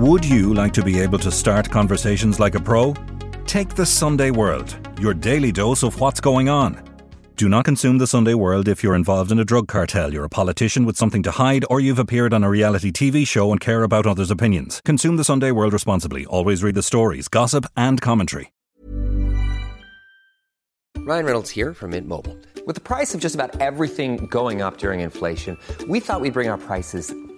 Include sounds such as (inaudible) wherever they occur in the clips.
Would you like to be able to start conversations like a pro? Take the Sunday World, your daily dose of what's going on. Do not consume the Sunday World if you're involved in a drug cartel, you're a politician with something to hide, or you've appeared on a reality TV show and care about others' opinions. Consume the Sunday World responsibly. Always read the stories, gossip, and commentary. Ryan Reynolds here from Mint Mobile. With the price of just about everything going up during inflation, we thought we'd bring our prices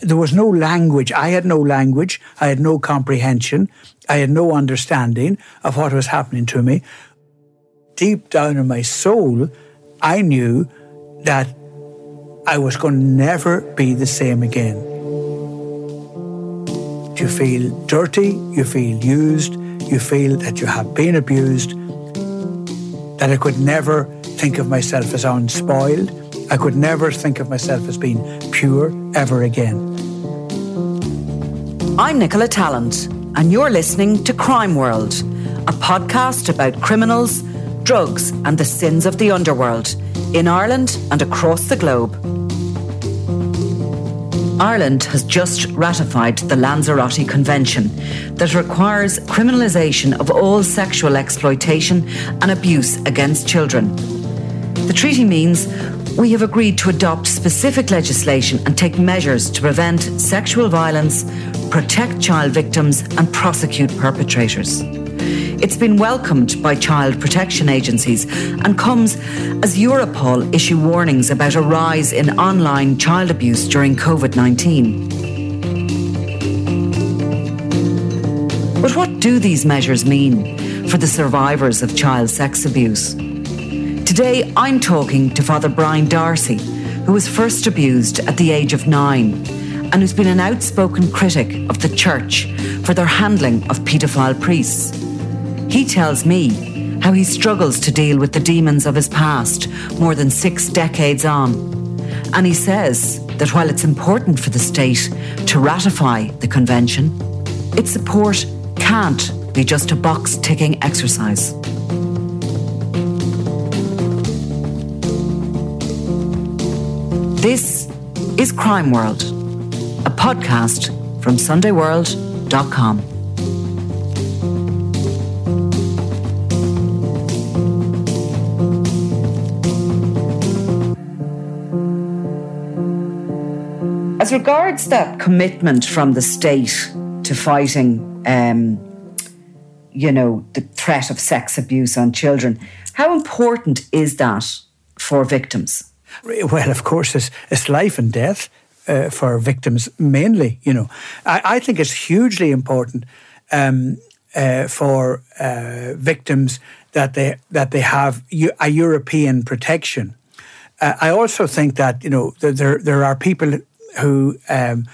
There was no language. I had no language. I had no comprehension. I had no understanding of what was happening to me. Deep down in my soul, I knew that I was going to never be the same again. You feel dirty, you feel used, you feel that you have been abused, that I could never think of myself as unspoiled. I could never think of myself as being pure ever again. I'm Nicola Tallant, and you're listening to Crime World, a podcast about criminals, drugs, and the sins of the underworld in Ireland and across the globe. Ireland has just ratified the Lanzarote Convention that requires criminalisation of all sexual exploitation and abuse against children. The treaty means we have agreed to adopt specific legislation and take measures to prevent sexual violence, protect child victims, and prosecute perpetrators. It's been welcomed by child protection agencies and comes as Europol issue warnings about a rise in online child abuse during COVID 19. But what do these measures mean for the survivors of child sex abuse? Today, I'm talking to Father Brian D'Arcy, who was first abused at the age of nine and who's been an outspoken critic of the church for their handling of paedophile priests. He tells me how he struggles to deal with the demons of his past more than six decades on. And he says that while it's important for the state to ratify the convention, its support can't be just a box ticking exercise. This is Crime World, a podcast from SundayWorld.com. As regards that commitment from the state to fighting, um, you know, the threat of sex abuse on children, how important is that for victims? Well, of course, it's, it's life and death uh, for victims mainly. You know, I, I think it's hugely important um, uh, for uh, victims that they that they have a European protection. Uh, I also think that you know there there are people who. Um,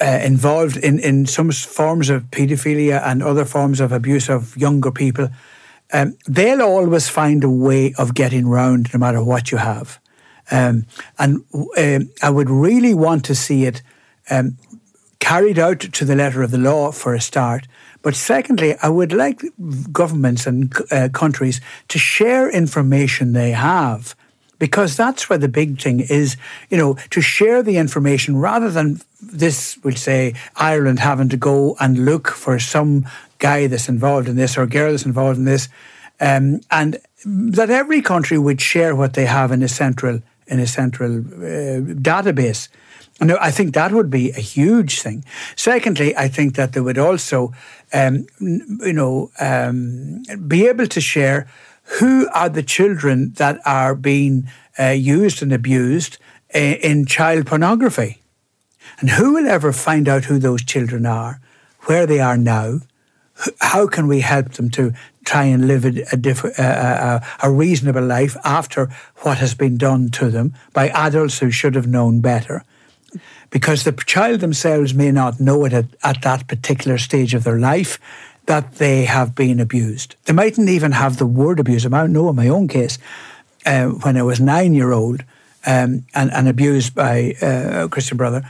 uh, involved in, in some forms of paedophilia and other forms of abuse of younger people, um, they'll always find a way of getting round no matter what you have. Um, and um, I would really want to see it um, carried out to the letter of the law for a start. But secondly, I would like governments and uh, countries to share information they have because that's where the big thing is, you know, to share the information rather than this would say Ireland having to go and look for some guy that's involved in this or girl that's involved in this, um, and that every country would share what they have in a central in a central uh, database. No, I think that would be a huge thing. Secondly, I think that they would also, um, you know, um, be able to share who are the children that are being uh, used and abused uh, in child pornography. And who will ever find out who those children are, where they are now? How can we help them to try and live a, a, diff- a, a, reasonable life after what has been done to them by adults who should have known better? Because the child themselves may not know it at, at that particular stage of their life that they have been abused. They mightn't even have the word abuse. I know in my own case, uh, when I was nine year old um, and, and abused by uh, a Christian brother, uh,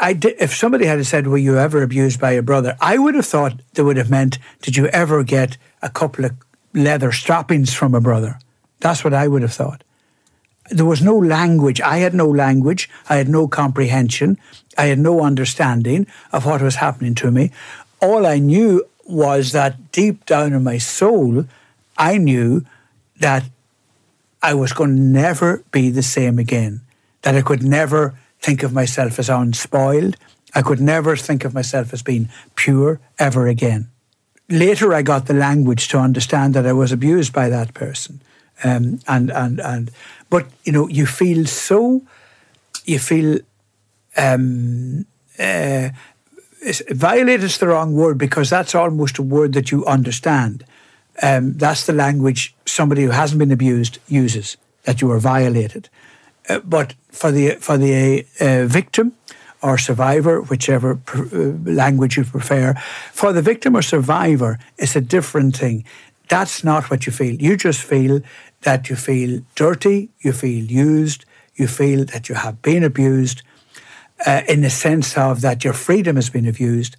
I did, if somebody had said, "Were you ever abused by a brother?" I would have thought they would have meant, "Did you ever get a couple of leather strappings from a brother?" That's what I would have thought. There was no language. I had no language. I had no comprehension. I had no understanding of what was happening to me. All I knew was that deep down in my soul, I knew that I was going to never be the same again, that I could never think of myself as unspoiled. I could never think of myself as being pure ever again. Later, I got the language to understand that I was abused by that person. Um, and, and, and, but, you know, you feel so, you feel, um, uh, is the wrong word because that's almost a word that you understand um, that's the language somebody who hasn't been abused uses that you are violated. Uh, but for the for the uh, victim or survivor, whichever uh, language you prefer, for the victim or survivor, it's a different thing. That's not what you feel. You just feel that you feel dirty, you feel used, you feel that you have been abused, uh, in the sense of that your freedom has been abused,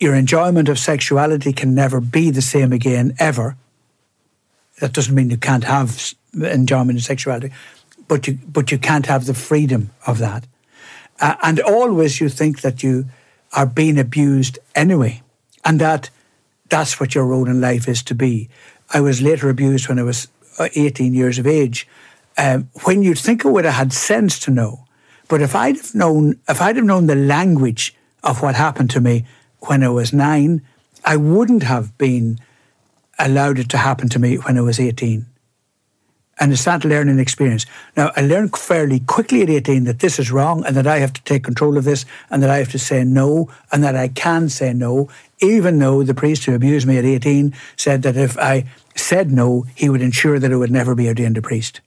your enjoyment of sexuality can never be the same again, ever. That doesn't mean you can't have enjoyment of sexuality, but you, but you can't have the freedom of that. Uh, and always you think that you are being abused anyway, and that that's what your role in life is to be. I was later abused when I was uh, 18 years of age. Um, when you'd think I would have had sense to know, but if I'd have known, if I'd have known the language of what happened to me, when I was nine, I wouldn't have been allowed it to happen to me when I was 18. And it's that learning experience. Now, I learned fairly quickly at 18 that this is wrong and that I have to take control of this and that I have to say no and that I can say no, even though the priest who abused me at 18 said that if I said no, he would ensure that I would never be ordained a priest.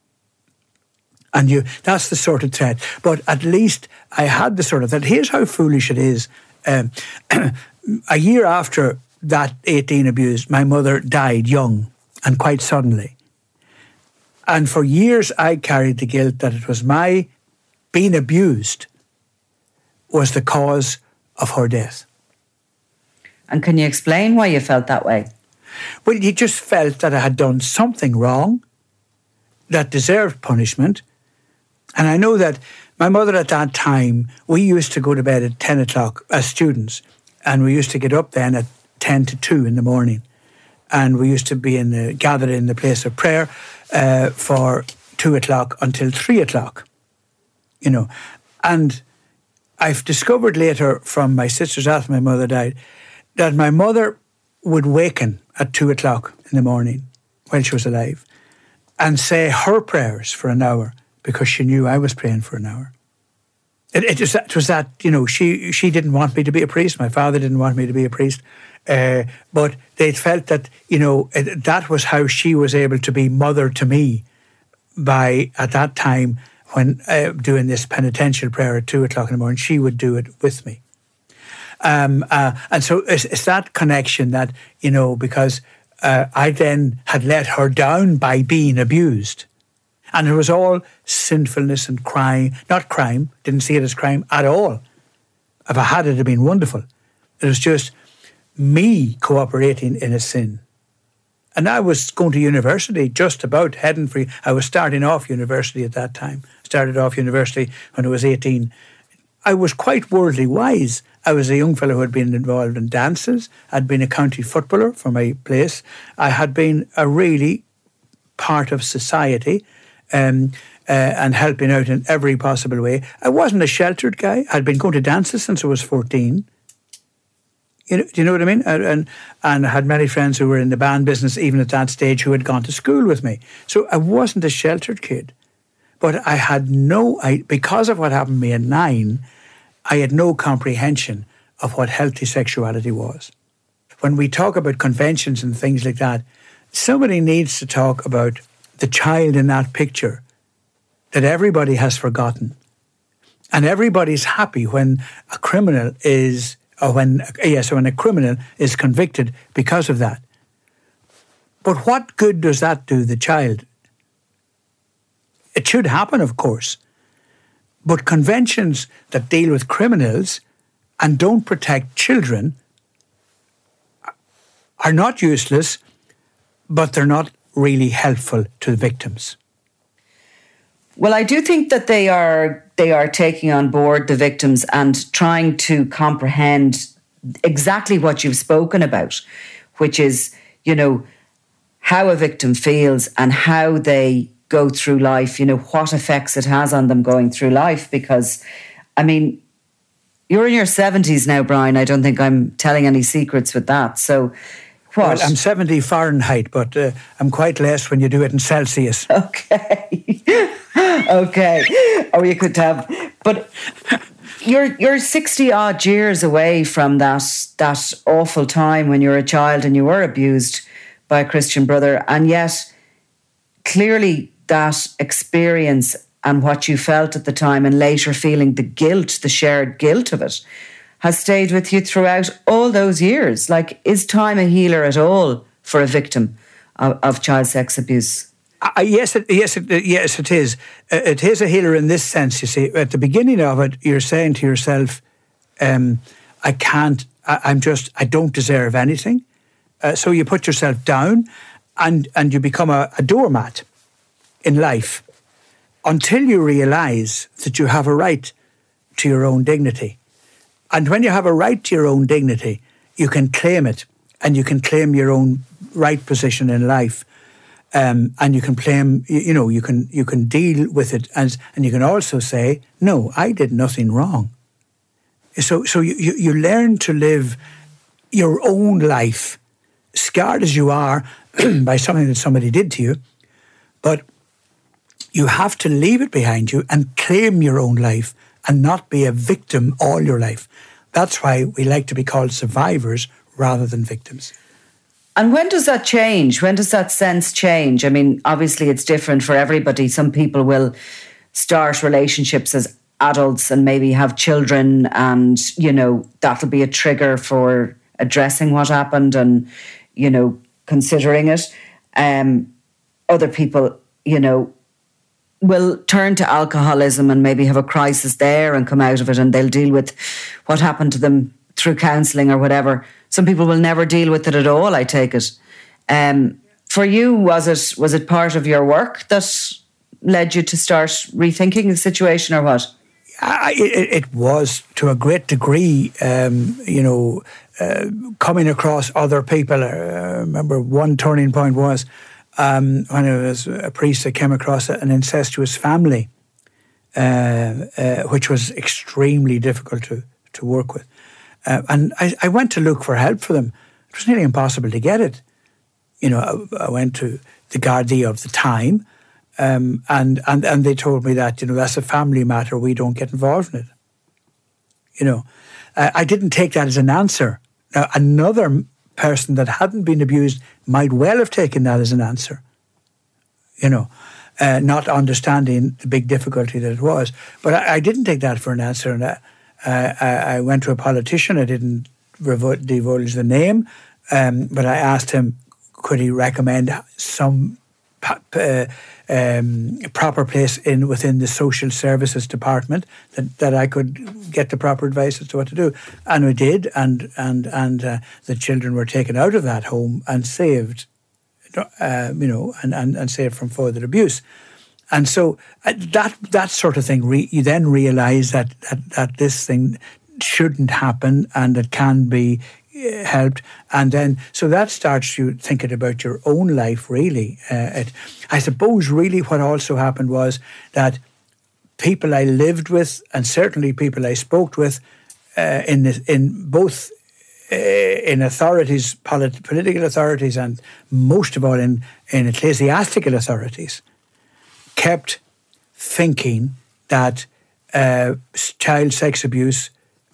And you, that's the sort of threat. But at least I had the sort of that. Here's how foolish it is um, (clears throat) a year after that 18 abuse, my mother died young and quite suddenly. And for years, I carried the guilt that it was my being abused was the cause of her death. And can you explain why you felt that way? Well, you just felt that I had done something wrong that deserved punishment. And I know that my mother at that time, we used to go to bed at 10 o'clock as students, and we used to get up then at 10 to 2 in the morning. And we used to be in the, gathered in the place of prayer uh, for 2 o'clock until 3 o'clock, you know. And I've discovered later from my sisters after my mother died that my mother would waken at 2 o'clock in the morning when she was alive and say her prayers for an hour because she knew I was praying for an hour. It, it, was, it was that, you know, she, she didn't want me to be a priest. My father didn't want me to be a priest. Uh, but they felt that, you know, that was how she was able to be mother to me by, at that time, when uh, doing this penitential prayer at two o'clock in the morning, she would do it with me. Um, uh, and so it's, it's, that connection that, you know, because uh, I then had let her down by being abused. And it was all sinfulness and crime, not crime, didn't see it as crime at all. If I had it, it'd have been wonderful. It was just me cooperating in a sin. And I was going to university, just about heading for. I was starting off university at that time. Started off university when I was 18. I was quite worldly wise. I was a young fellow who had been involved in dances. I'd been a county footballer for my place. I had been a really part of society um, uh, and helping out in every possible way. I wasn't a sheltered guy. I'd been going to dances since I was 14. You know, do you know what I mean? And, and I had many friends who were in the band business even at that stage who had gone to school with me. So I wasn't a sheltered kid, but I had no I because of what happened to me at nine, I had no comprehension of what healthy sexuality was. When we talk about conventions and things like that, somebody needs to talk about the child in that picture that everybody has forgotten. And everybody's happy when a criminal is or when uh, yes, when a criminal is convicted because of that. But what good does that do the child? It should happen, of course. But conventions that deal with criminals and don't protect children are not useless, but they're not really helpful to the victims. Well, I do think that they are they are taking on board the victims and trying to comprehend exactly what you've spoken about, which is, you know, how a victim feels and how they go through life, you know, what effects it has on them going through life. Because, I mean, you're in your 70s now, Brian. I don't think I'm telling any secrets with that. So, what? Well, I'm 70 Fahrenheit, but uh, I'm quite less when you do it in Celsius. (laughs) Okay. (laughs) okay. Or you could have, but you're you're 60 odd years away from that that awful time when you were a child and you were abused by a Christian brother, and yet clearly that experience and what you felt at the time, and later feeling the guilt, the shared guilt of it, has stayed with you throughout all those years. Like, is time a healer at all for a victim of, of child sex abuse? Uh, yes, it, yes, it, yes, it is. Uh, it is a healer in this sense. You see, at the beginning of it, you're saying to yourself, um, "I can't. I, am just. I don't deserve anything." Uh, so you put yourself down, and and you become a, a doormat in life until you realise that you have a right to your own dignity, and when you have a right to your own dignity, you can claim it, and you can claim your own right position in life um, and you can claim, you know, you can you can deal with it, and and you can also say, no, I did nothing wrong. So so you you learn to live your own life, scarred as you are (clears throat) by something that somebody did to you, but you have to leave it behind you and claim your own life and not be a victim all your life. That's why we like to be called survivors rather than victims. And when does that change? When does that sense change? I mean, obviously it's different for everybody. Some people will start relationships as adults and maybe have children, and, you know, that'll be a trigger for addressing what happened and, you know, considering it. Um, other people, you know, will turn to alcoholism and maybe have a crisis there and come out of it and they'll deal with what happened to them through counselling or whatever. Some people will never deal with it at all. I take it. Um, for you, was it was it part of your work that led you to start rethinking the situation, or what? I, it, it, was to a great degree, um, you know, uh, coming across other people. I uh, remember one turning point was um, when I was a priest, I came across an incestuous family, uh, uh which was extremely difficult to, to work with. Uh, and I, I, went to look for help for them. It was nearly impossible to get it. You know, I, I went to the Gardaí of the time, um, and, and, and they told me that, you know, that's a family matter. We don't get involved in it. You know, I didn't take that as an answer. Now, another person that hadn't been abused might well have taken that as an answer. You know, uh, not understanding the big difficulty that it was. But I, I didn't take that for an answer. And I, I, went to a politician. I didn't divulge the name, um, but I asked him, could he recommend some uh, um, proper place in within the social services department that, that I could get the proper advice as to what to do, and we did, and and and uh, the children were taken out of that home and saved, uh, you know, and, and, and saved from further abuse. And so uh, that that sort of thing, re, you then realise that, that that this thing shouldn't happen, and it can be helped, and then so that starts you thinking about your own life. Really, uh, it, I suppose really what also happened was that people I lived with, and certainly people I spoke with, uh, in in both uh, in authorities, polit- political authorities, and most of all in in ecclesiastical authorities, kept thinking that uh, child sex abuse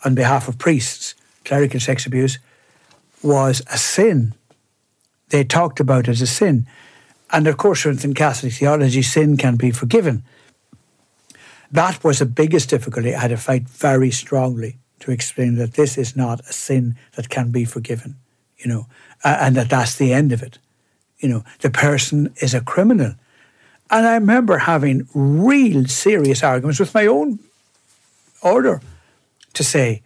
on behalf of priests, clerical sex abuse, was a sin. They talked about it as a sin. And of course, in Catholic theology, sin can be forgiven. That was the biggest difficulty. I had to fight very strongly to explain that this is not a sin that can be forgiven, you know, and that that's the end of it. You know, the person is a criminal. And I remember having real serious arguments with my own order to say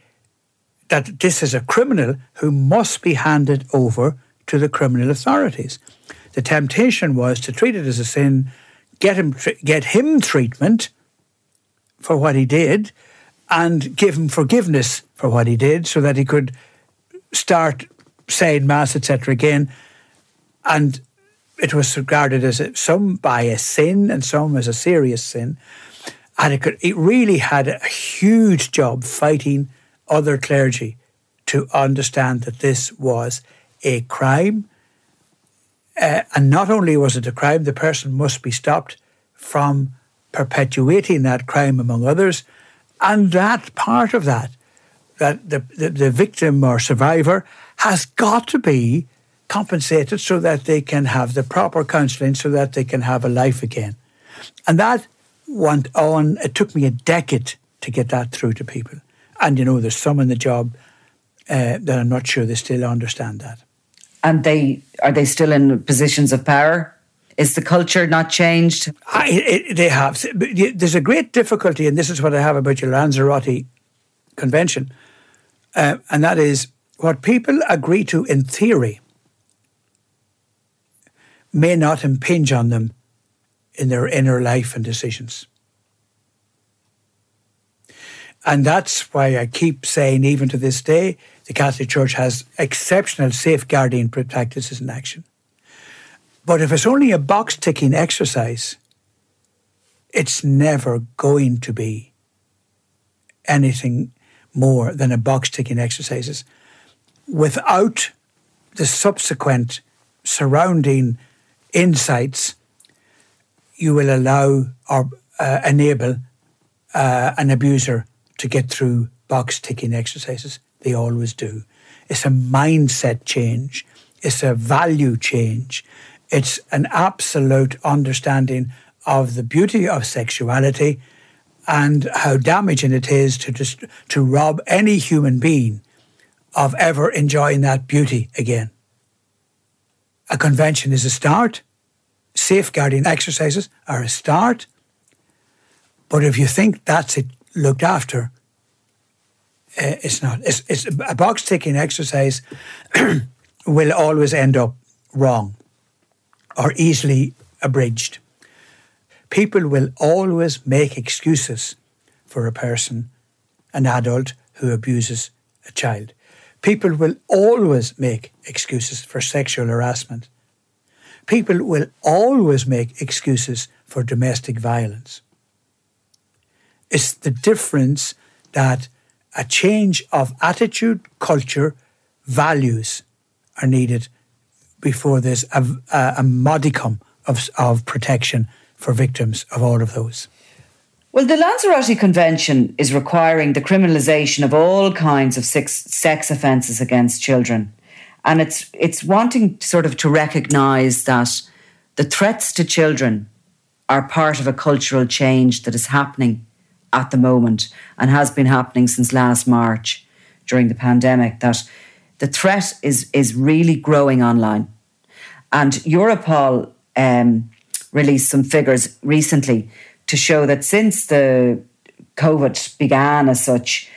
that this is a criminal who must be handed over to the criminal authorities. The temptation was to treat it as a sin, get him get him treatment for what he did, and give him forgiveness for what he did, so that he could start saying mass, etc. again. And it was regarded as a, some by a sin and some as a serious sin. And it, could, it really had a huge job fighting other clergy to understand that this was a crime. Uh, and not only was it a crime, the person must be stopped from perpetuating that crime among others. And that part of that, that the, the, the victim or survivor has got to be compensated so that they can have the proper counselling so that they can have a life again. And that went on, it took me a decade to get that through to people. And you know, there's some in the job uh, that I'm not sure they still understand that. And they are they still in positions of power? Is the culture not changed? I, it, they have. There's a great difficulty, and this is what I have about your Lanzarote convention, uh, and that is what people agree to in theory may not impinge on them in their inner life and decisions. And that's why I keep saying, even to this day, the Catholic Church has exceptional safeguarding practices in action. But if it's only a box ticking exercise, it's never going to be anything more than a box ticking exercise without the subsequent surrounding insights you will allow or uh, enable uh, an abuser to get through box ticking exercises. They always do. It's a mindset change, it's a value change, it's an absolute understanding of the beauty of sexuality and how damaging it is to just to rob any human being of ever enjoying that beauty again. A convention is a start. Safeguarding exercises are a start. But if you think that's it looked after, uh, it's not. It's, it's a box ticking exercise (clears throat) will always end up wrong or easily abridged. People will always make excuses for a person, an adult who abuses a child. People will always make excuses for sexual harassment. People will always make excuses for domestic violence. It's the difference that a change of attitude, culture, values are needed before there's a, a, modicum of, of protection for victims of all of those. Well, the Lanzarote Convention is requiring the criminalisation of all kinds of sex, sex offences against children. And it's, it's wanting sort of to recognise that the threats to children are part of a cultural change that is happening at the moment and has been happening since last March during the pandemic. That the threat is, is really growing online. And Europol um, released some figures recently to show that since the COVID began as such,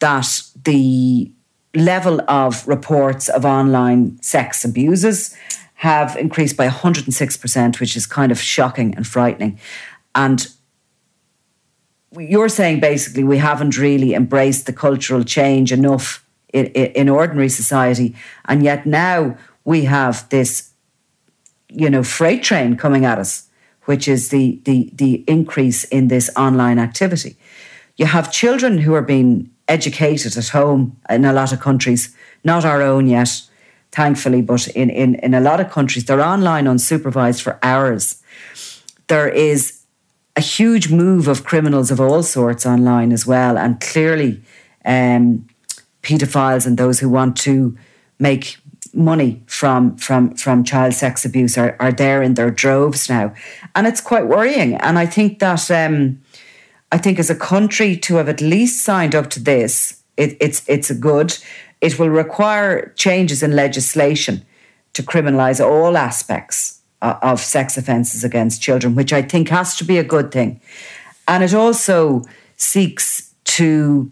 that the level of reports of online sex abuses have increased by 106%, which is kind of shocking and frightening. And you're saying basically we haven't really embraced the cultural change enough in, in ordinary society. And yet now we have this, you know, freight train coming at us, which is the, the, the increase in this online activity. You have children who are being educated at home in a lot of countries, not our own yet, thankfully, but in, in, in a lot of countries, they're online unsupervised for hours. There is a huge move of criminals of all sorts online as well, and clearly um, paedophiles and those who want to make money from from from child sex abuse are, are there in their droves now. And it's quite worrying. And i think that um, i think as a country to have at least signed up to this it, it's it's a good. It will require changes in legislation to criminalize all aspects Uh, of sex offences against children which i think has to be a good thing and it also seeks to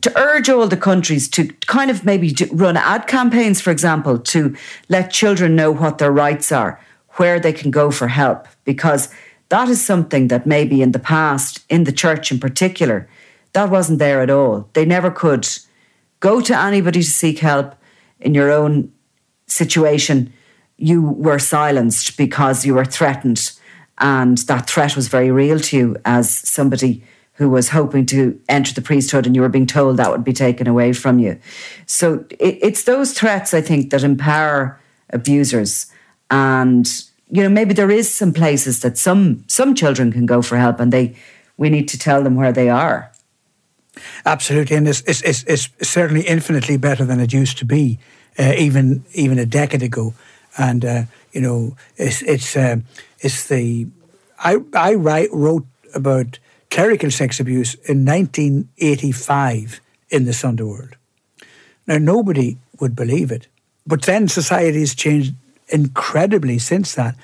to urge all the countries to kind of maybe run ad campaigns, for example, to let children know what their rights are, where they can go for help, because that is something that maybe in the past, in the church in particular, that wasn't there at all. They never could go to anybody to seek help in your own situation. You were silenced because you were threatened, and that threat was very real to you as somebody who was hoping to enter the priesthood and you were being told that would be taken away from you. So it, it's those threats, I think, that empower abusers. And, you know, maybe there is some places that some some children can go for help and they we need to tell them where they are. Absolutely, and it's, it's, it's, certainly infinitely better than it used to be, uh, even even a decade ago. And uh, you know, it's it's uh, it's the I I write wrote about clerical sex abuse in 1985 in the Sunday world. Now, nobody would believe it. But then society has changed incredibly since that.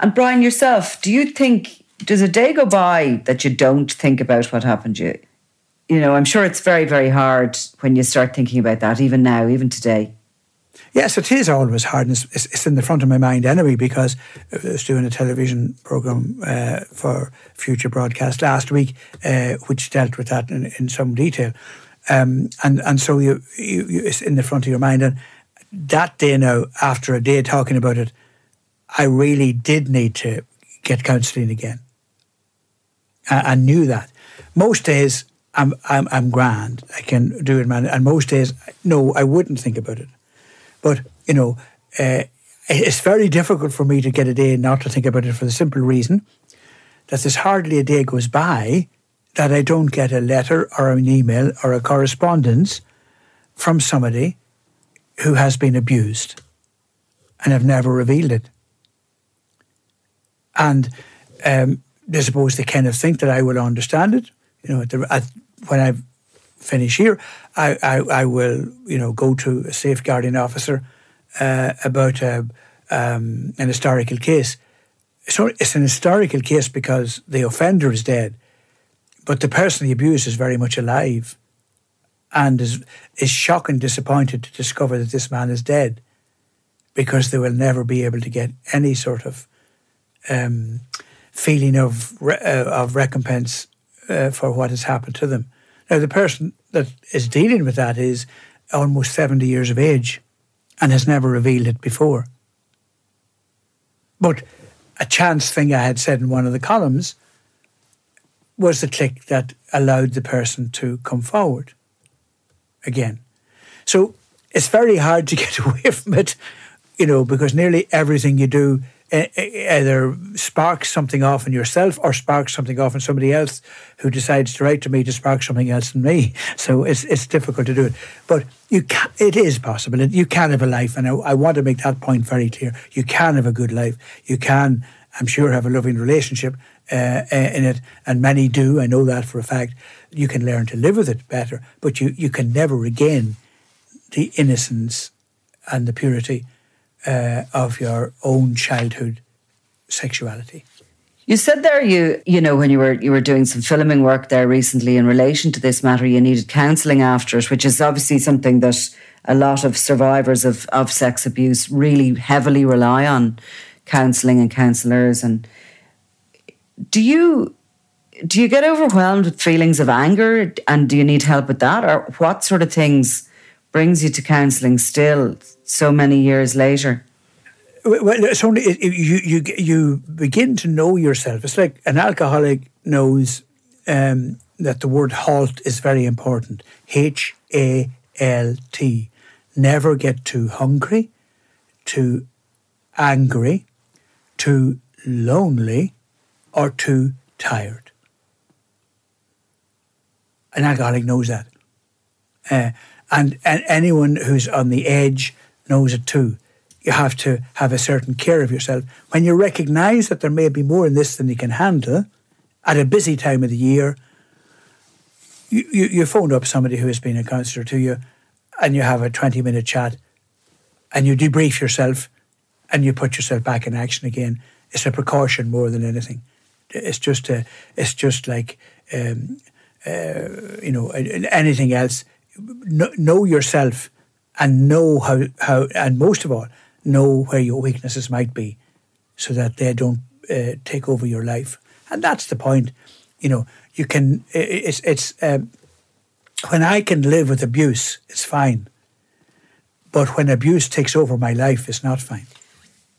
And Brian, yourself, do you think, does a day go by that you don't think about what happened to you? You know, I'm sure it's very, very hard when you start thinking about that, even now, even today. Yes, it is always hard. And it's, it's, in the front of my mind anyway because I was doing a television program uh, for future broadcast last week, uh, which dealt with that in, in some detail. Um, and and so you, you, you, it's in the front of your mind. And that day now, after a day talking about it, I really did need to get counselling again. I, I, knew that. Most days I'm, I'm I'm grand. I can do it, man. And most days, no, I wouldn't think about it. But, you know, uh, it's very difficult for me to get a day not to think about it for the simple reason that there's hardly a day goes by that I don't get a letter or an email or a correspondence from somebody who has been abused and have never revealed it. And um, I suppose they kind of think that I will understand it. You know, at the, at, when I finish here, I, I, I, will, you know, go to a safeguarding officer uh, about a, um, an historical case. So it's an historical case because the offender is dead, but the person he abused is very much alive and is, is shocked and disappointed to discover that this man is dead because they will never be able to get any sort of um, feeling of, re- uh, of recompense uh, for what has happened to them. Now, the person that is dealing with that is almost 70 years of age and has never revealed it before. But a chance thing I had said in one of the columns was the click that allowed the person to come forward again. So it's very hard to (laughs) get away from it, you know, because nearly everything you do either sparks something off in yourself or sparks something off in somebody else who decides to write to me to spark something else in me. So it's it's difficult to do it, but you can, it is possible. You can have a life, and I, I want to make that point very clear. You can have a good life. You can, I'm sure, have a loving relationship uh, uh in it, and many do. I know that for a fact. You can learn to live with it better, but you you can never regain the innocence and the purity uh, of your own childhood sexuality. You said there you you know when you were you were doing some filming work there recently in relation to this matter you needed counselling after it which is obviously something that a lot of survivors of of sex abuse really heavily rely on counselling and counsellors and do you do you get overwhelmed with feelings of anger and do you need help with that? Or what sort of things brings you to counselling still so many years later? Well, it's only you. You you begin to know yourself. It's like an alcoholic knows um, that the word halt is very important. H A L T. Never get too hungry, too angry, too lonely, or too tired. An alcoholic knows that. Uh, and, and anyone who's on the edge knows it too. You have to have a certain care of yourself. When you recognize that there may be more in this than you can handle at a busy time of the year, you, you, you phone up somebody who has been a counsellor to you and you have a 20 minute chat and you debrief yourself and you put yourself back in action again. It's a precaution more than anything. It's just a, it's just like um, uh, you know anything else. Know, yourself and know how how and most of all know where your weaknesses might be, so that they don't uh, take over your life. And that's the point. You know, you can. It's it's um, when I can live with abuse, it's fine. But when abuse takes over my life, it's not fine.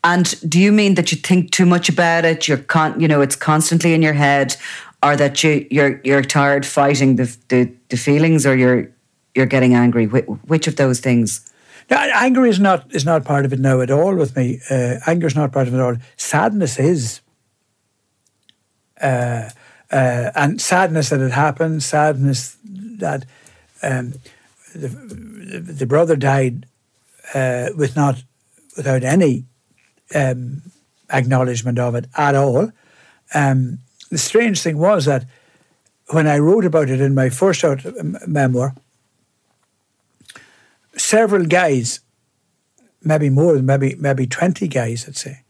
And do you mean that you think too much about it? You're con- you know, it's constantly in your head, or that you you're you're tired fighting the the, the feelings, or you're you're getting angry. Which of those things? No, anger is not is not part of it now at all with me. Uh, anger is not part of it at all. Sadness is. Uh, uh, and sadness that it happened, sadness that um, the, the brother died uh, with not without any um, acknowledgement of it at all. Um, the strange thing was that when I wrote about it in my first memoir, several guys, maybe more maybe maybe twenty guys, I'd say,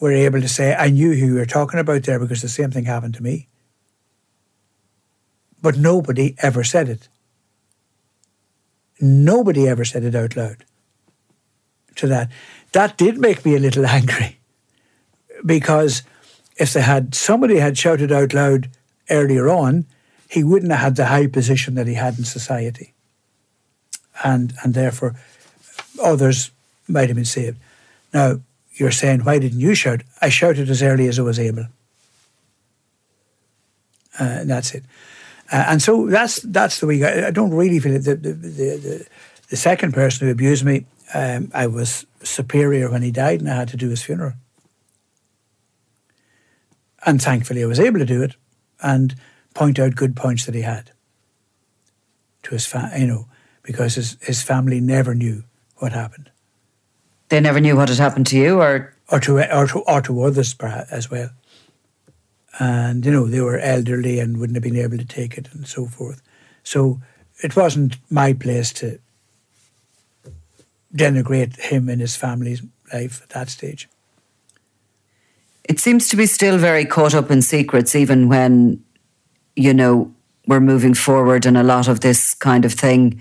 were able to say, "I knew who you were talking about there because the same thing happened to me." But nobody ever said it. Nobody ever said it out loud. To that, that did make me a little (laughs) angry, because if they had somebody had shouted out loud earlier on, he wouldn't have had the high position that he had in society. And and therefore others might have been saved. Now, you're saying, why didn't you shout? I shouted as early as I was able. Uh, and that's it. Uh, and so that's that's the way I, don't really feel it. The, the, the, the, second person who abused me, um, I was superior when he died and I had to do his funeral. And thankfully, I was able to do it and point out good points that he had to his family, you know, because his, his family never knew what happened. They never knew what had happened to you, or or to or to, or to others as well. And you know they were elderly and wouldn't have been able to take it and so forth. So it wasn't my place to denigrate him and his family's life at that stage. It seems to be still very caught up in secrets, even when, you know, we're moving forward and a lot of this kind of thing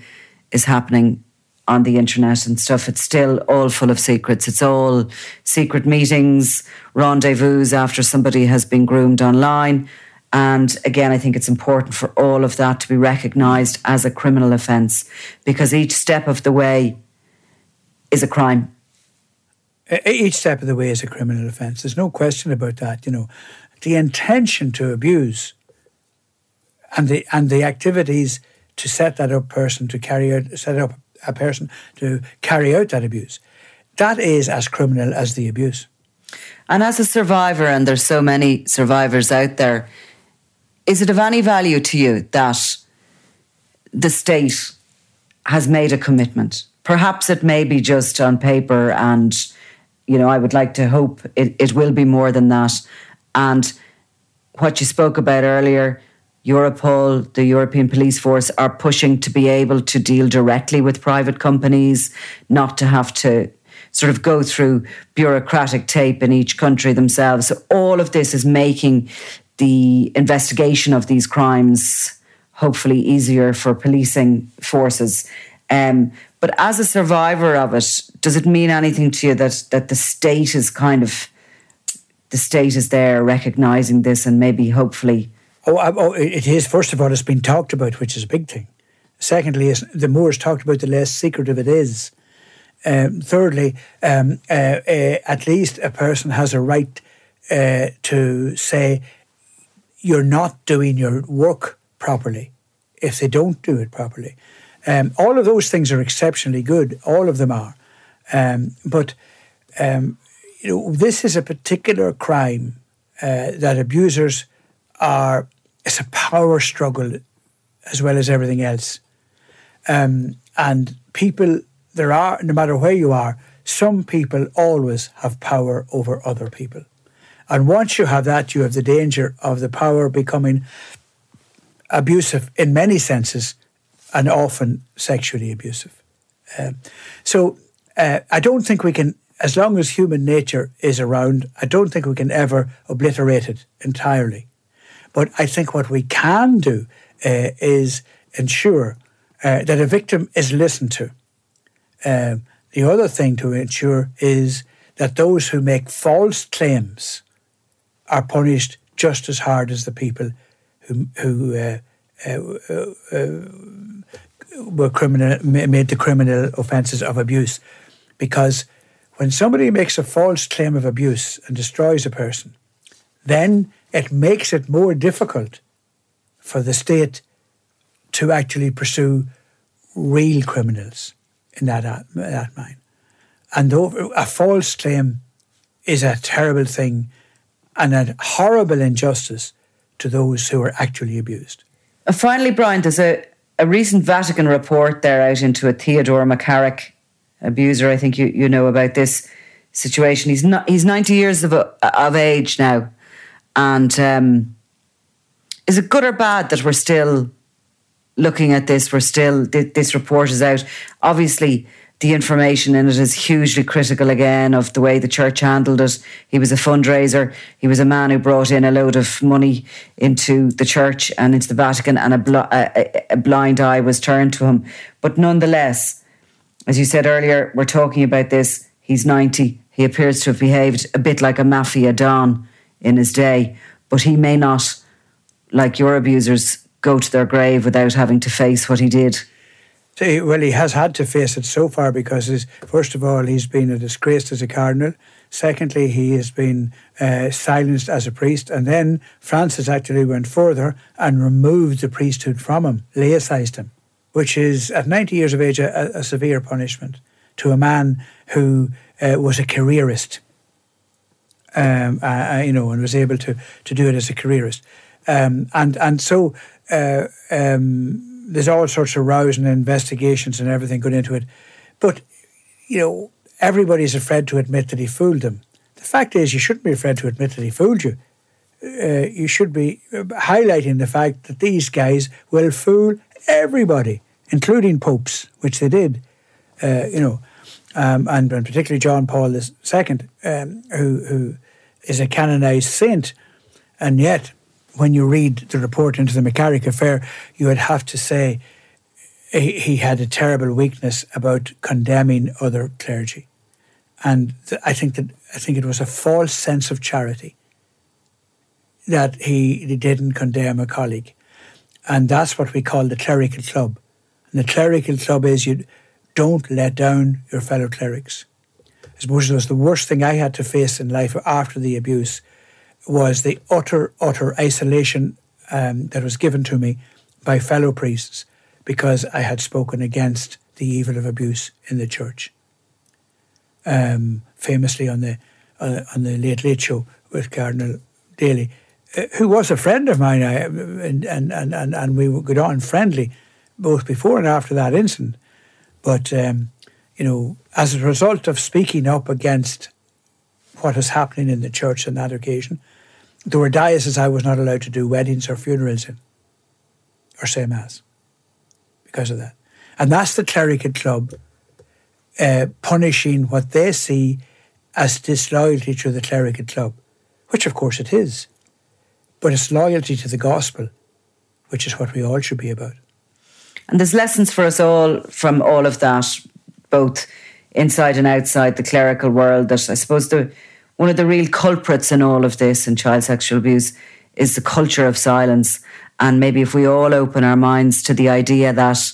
is happening on the internet and stuff. It's still all full of secrets. It's all secret meetings, rendezvous after somebody has been groomed online. And again, I think it's important for all of that to be recognised as a criminal offence because each step of the way is a crime each step of the way is a criminal offence. There's no question about that. You know, the intention to abuse and the and the activities to set that up person to carry out set up a person to carry out that abuse, that is as criminal as the abuse. And as a survivor, and there's so many survivors out there, is it of any value to you that the state has made a commitment? Perhaps it may be just on paper and you know, I would like to hope it, it will be more than that. And what you spoke about earlier, Europol, the European Police Force, are pushing to be able to deal directly with private companies, not to have to sort of go through bureaucratic tape in each country themselves. So all of this is making the investigation of these crimes hopefully easier for policing forces. Um, but as a survivor of it, does it mean anything to you that that the state is kind of the state is there recognizing this and maybe hopefully Oh, oh, it is. First of all, it's been talked about, which is a big thing. Secondly, the more it's talked about, the less secretive it is. Um, thirdly, um, uh, uh, at least a person has a right uh, to say you're not doing your work properly if they don't do it properly. Um, all of those things are exceptionally good. All of them are. Um, but um, you know, this is a particular crime uh, that abusers are. It's a power struggle as well as everything else. Um, and people, there are, no matter where you are, some people always have power over other people. And once you have that, you have the danger of the power becoming abusive in many senses and often sexually abusive. Um, so uh, I don't think we can, as long as human nature is around, I don't think we can ever obliterate it entirely. But I think what we can do uh, is ensure uh, that a victim is listened to. Um, the other thing to ensure is that those who make false claims are punished just as hard as the people who who uh, uh, uh, were criminal made the criminal offences of abuse, because when somebody makes a false claim of abuse and destroys a person, then it makes it more difficult for the state to actually pursue real criminals in that, that mine. And a false claim is a terrible thing and a horrible injustice to those who are actually abused. Uh, finally, Brian, there's a, a recent Vatican report there out into a Theodore McCarrick abuser. I think you, you know about this situation. He's not he's 90 years of, of age now. And um, is it good or bad that we're still looking at this? We're still, this report is out. Obviously, the information in it is hugely critical again of the way the church handled it. He was a fundraiser. He was a man who brought in a load of money into the church and into the Vatican, and a, bl- a, a blind eye was turned to him. But nonetheless, as you said earlier, we're talking about this. He's 90. He appears to have behaved a bit like a mafia don in his day, but he may not, like your abusers, go to their grave without having to face what he did See, well, he has had to face it so far because, first of all, he's been a disgrace as a cardinal. Secondly, he has been uh, silenced as a priest. And then Francis actually went further and removed the priesthood from him, laicized him, which is, at 90 years of age, a, a severe punishment to a man who uh, was a careerist. Um, uh, you know, and was able to, to do it as a careerist. Um, and, and so, uh, um, there's all sorts of rows and investigations and everything going into it. But, you know, everybody's afraid to admit that he fooled them. The fact is, you shouldn't be afraid to admit that he fooled you. Uh, you should be uh, highlighting the fact that these guys will fool everybody, including popes, which they did. Uh, you know, um, and, and, particularly John Paul II, um, who who is a canonized saint, and yet when you read the report into the McCarrick affair, you would have to say he, he had a terrible weakness about condemning other clergy, and th- I think that I think it was a false sense of charity that he, he didn't condemn a colleague, and that's what we call the clerical club. And the clerical club is you don't let down your fellow clerics. I suppose it was the worst thing I had to face in life after the abuse was the utter, utter isolation um, that was given to me by fellow priests because I had spoken against the evil of abuse in the church. Um, famously on the uh, on the Late Late Show with Cardinal Daly, uh, who was a friend of mine, I, and, and, and, and we got on friendly both before and after that incident. But, um, you know, as a result of speaking up against what was happening in the church on that occasion, there were dioceses I was not allowed to do weddings or funerals in, or say mass, because of that. And that's the clerical club uh, punishing what they see as disloyalty to the clerical club, which of course it is, but it's loyalty to the gospel, which is what we all should be about. And there's lessons for us all from all of that, both inside and outside the clerical world. That I suppose the one of the real culprits in all of this and child sexual abuse is the culture of silence. And maybe if we all open our minds to the idea that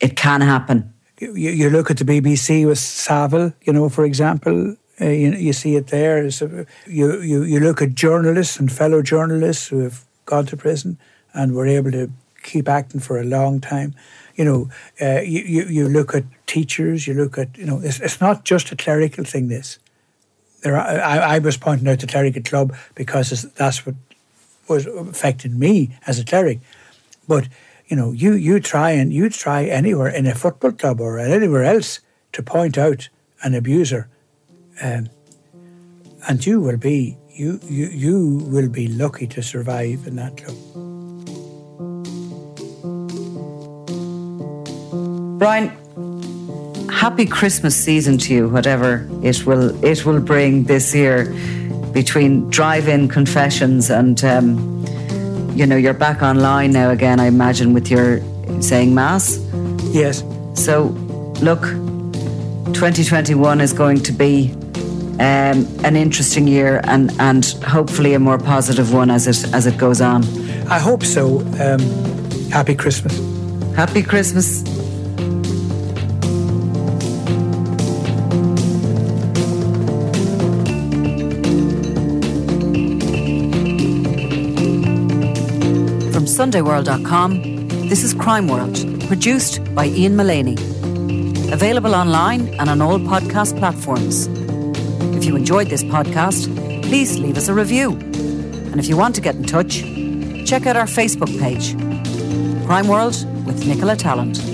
it can happen. You, you look at the BBC with Savile, you know, for example, uh, you, you see it there. A, you, you, you look at journalists and fellow journalists who have gone to prison and were able to keep acting for a long time. You know, uh, you, you, you look at teachers, you look at, you know, it's, it's not just a clerical thing, this. There are, I, I was pointing out the clerical club because that's what was affecting me as a cleric. But, you know, you, you try and you try anywhere in a football club or anywhere else to point out an abuser um, and you will be you, you you will be lucky to survive in that club. Brian, happy Christmas season to you, whatever it will it will bring this year. Between drive-in confessions and um, you know you're back online now again. I imagine with your saying mass. Yes. So, look, 2021 is going to be um, an interesting year and, and hopefully a more positive one as it as it goes on. I hope so. Um, happy Christmas. Happy Christmas. SundayWorld.com, this is Crime World, produced by Ian Mullaney. Available online and on all podcast platforms. If you enjoyed this podcast, please leave us a review. And if you want to get in touch, check out our Facebook page, Crime World with Nicola Tallant.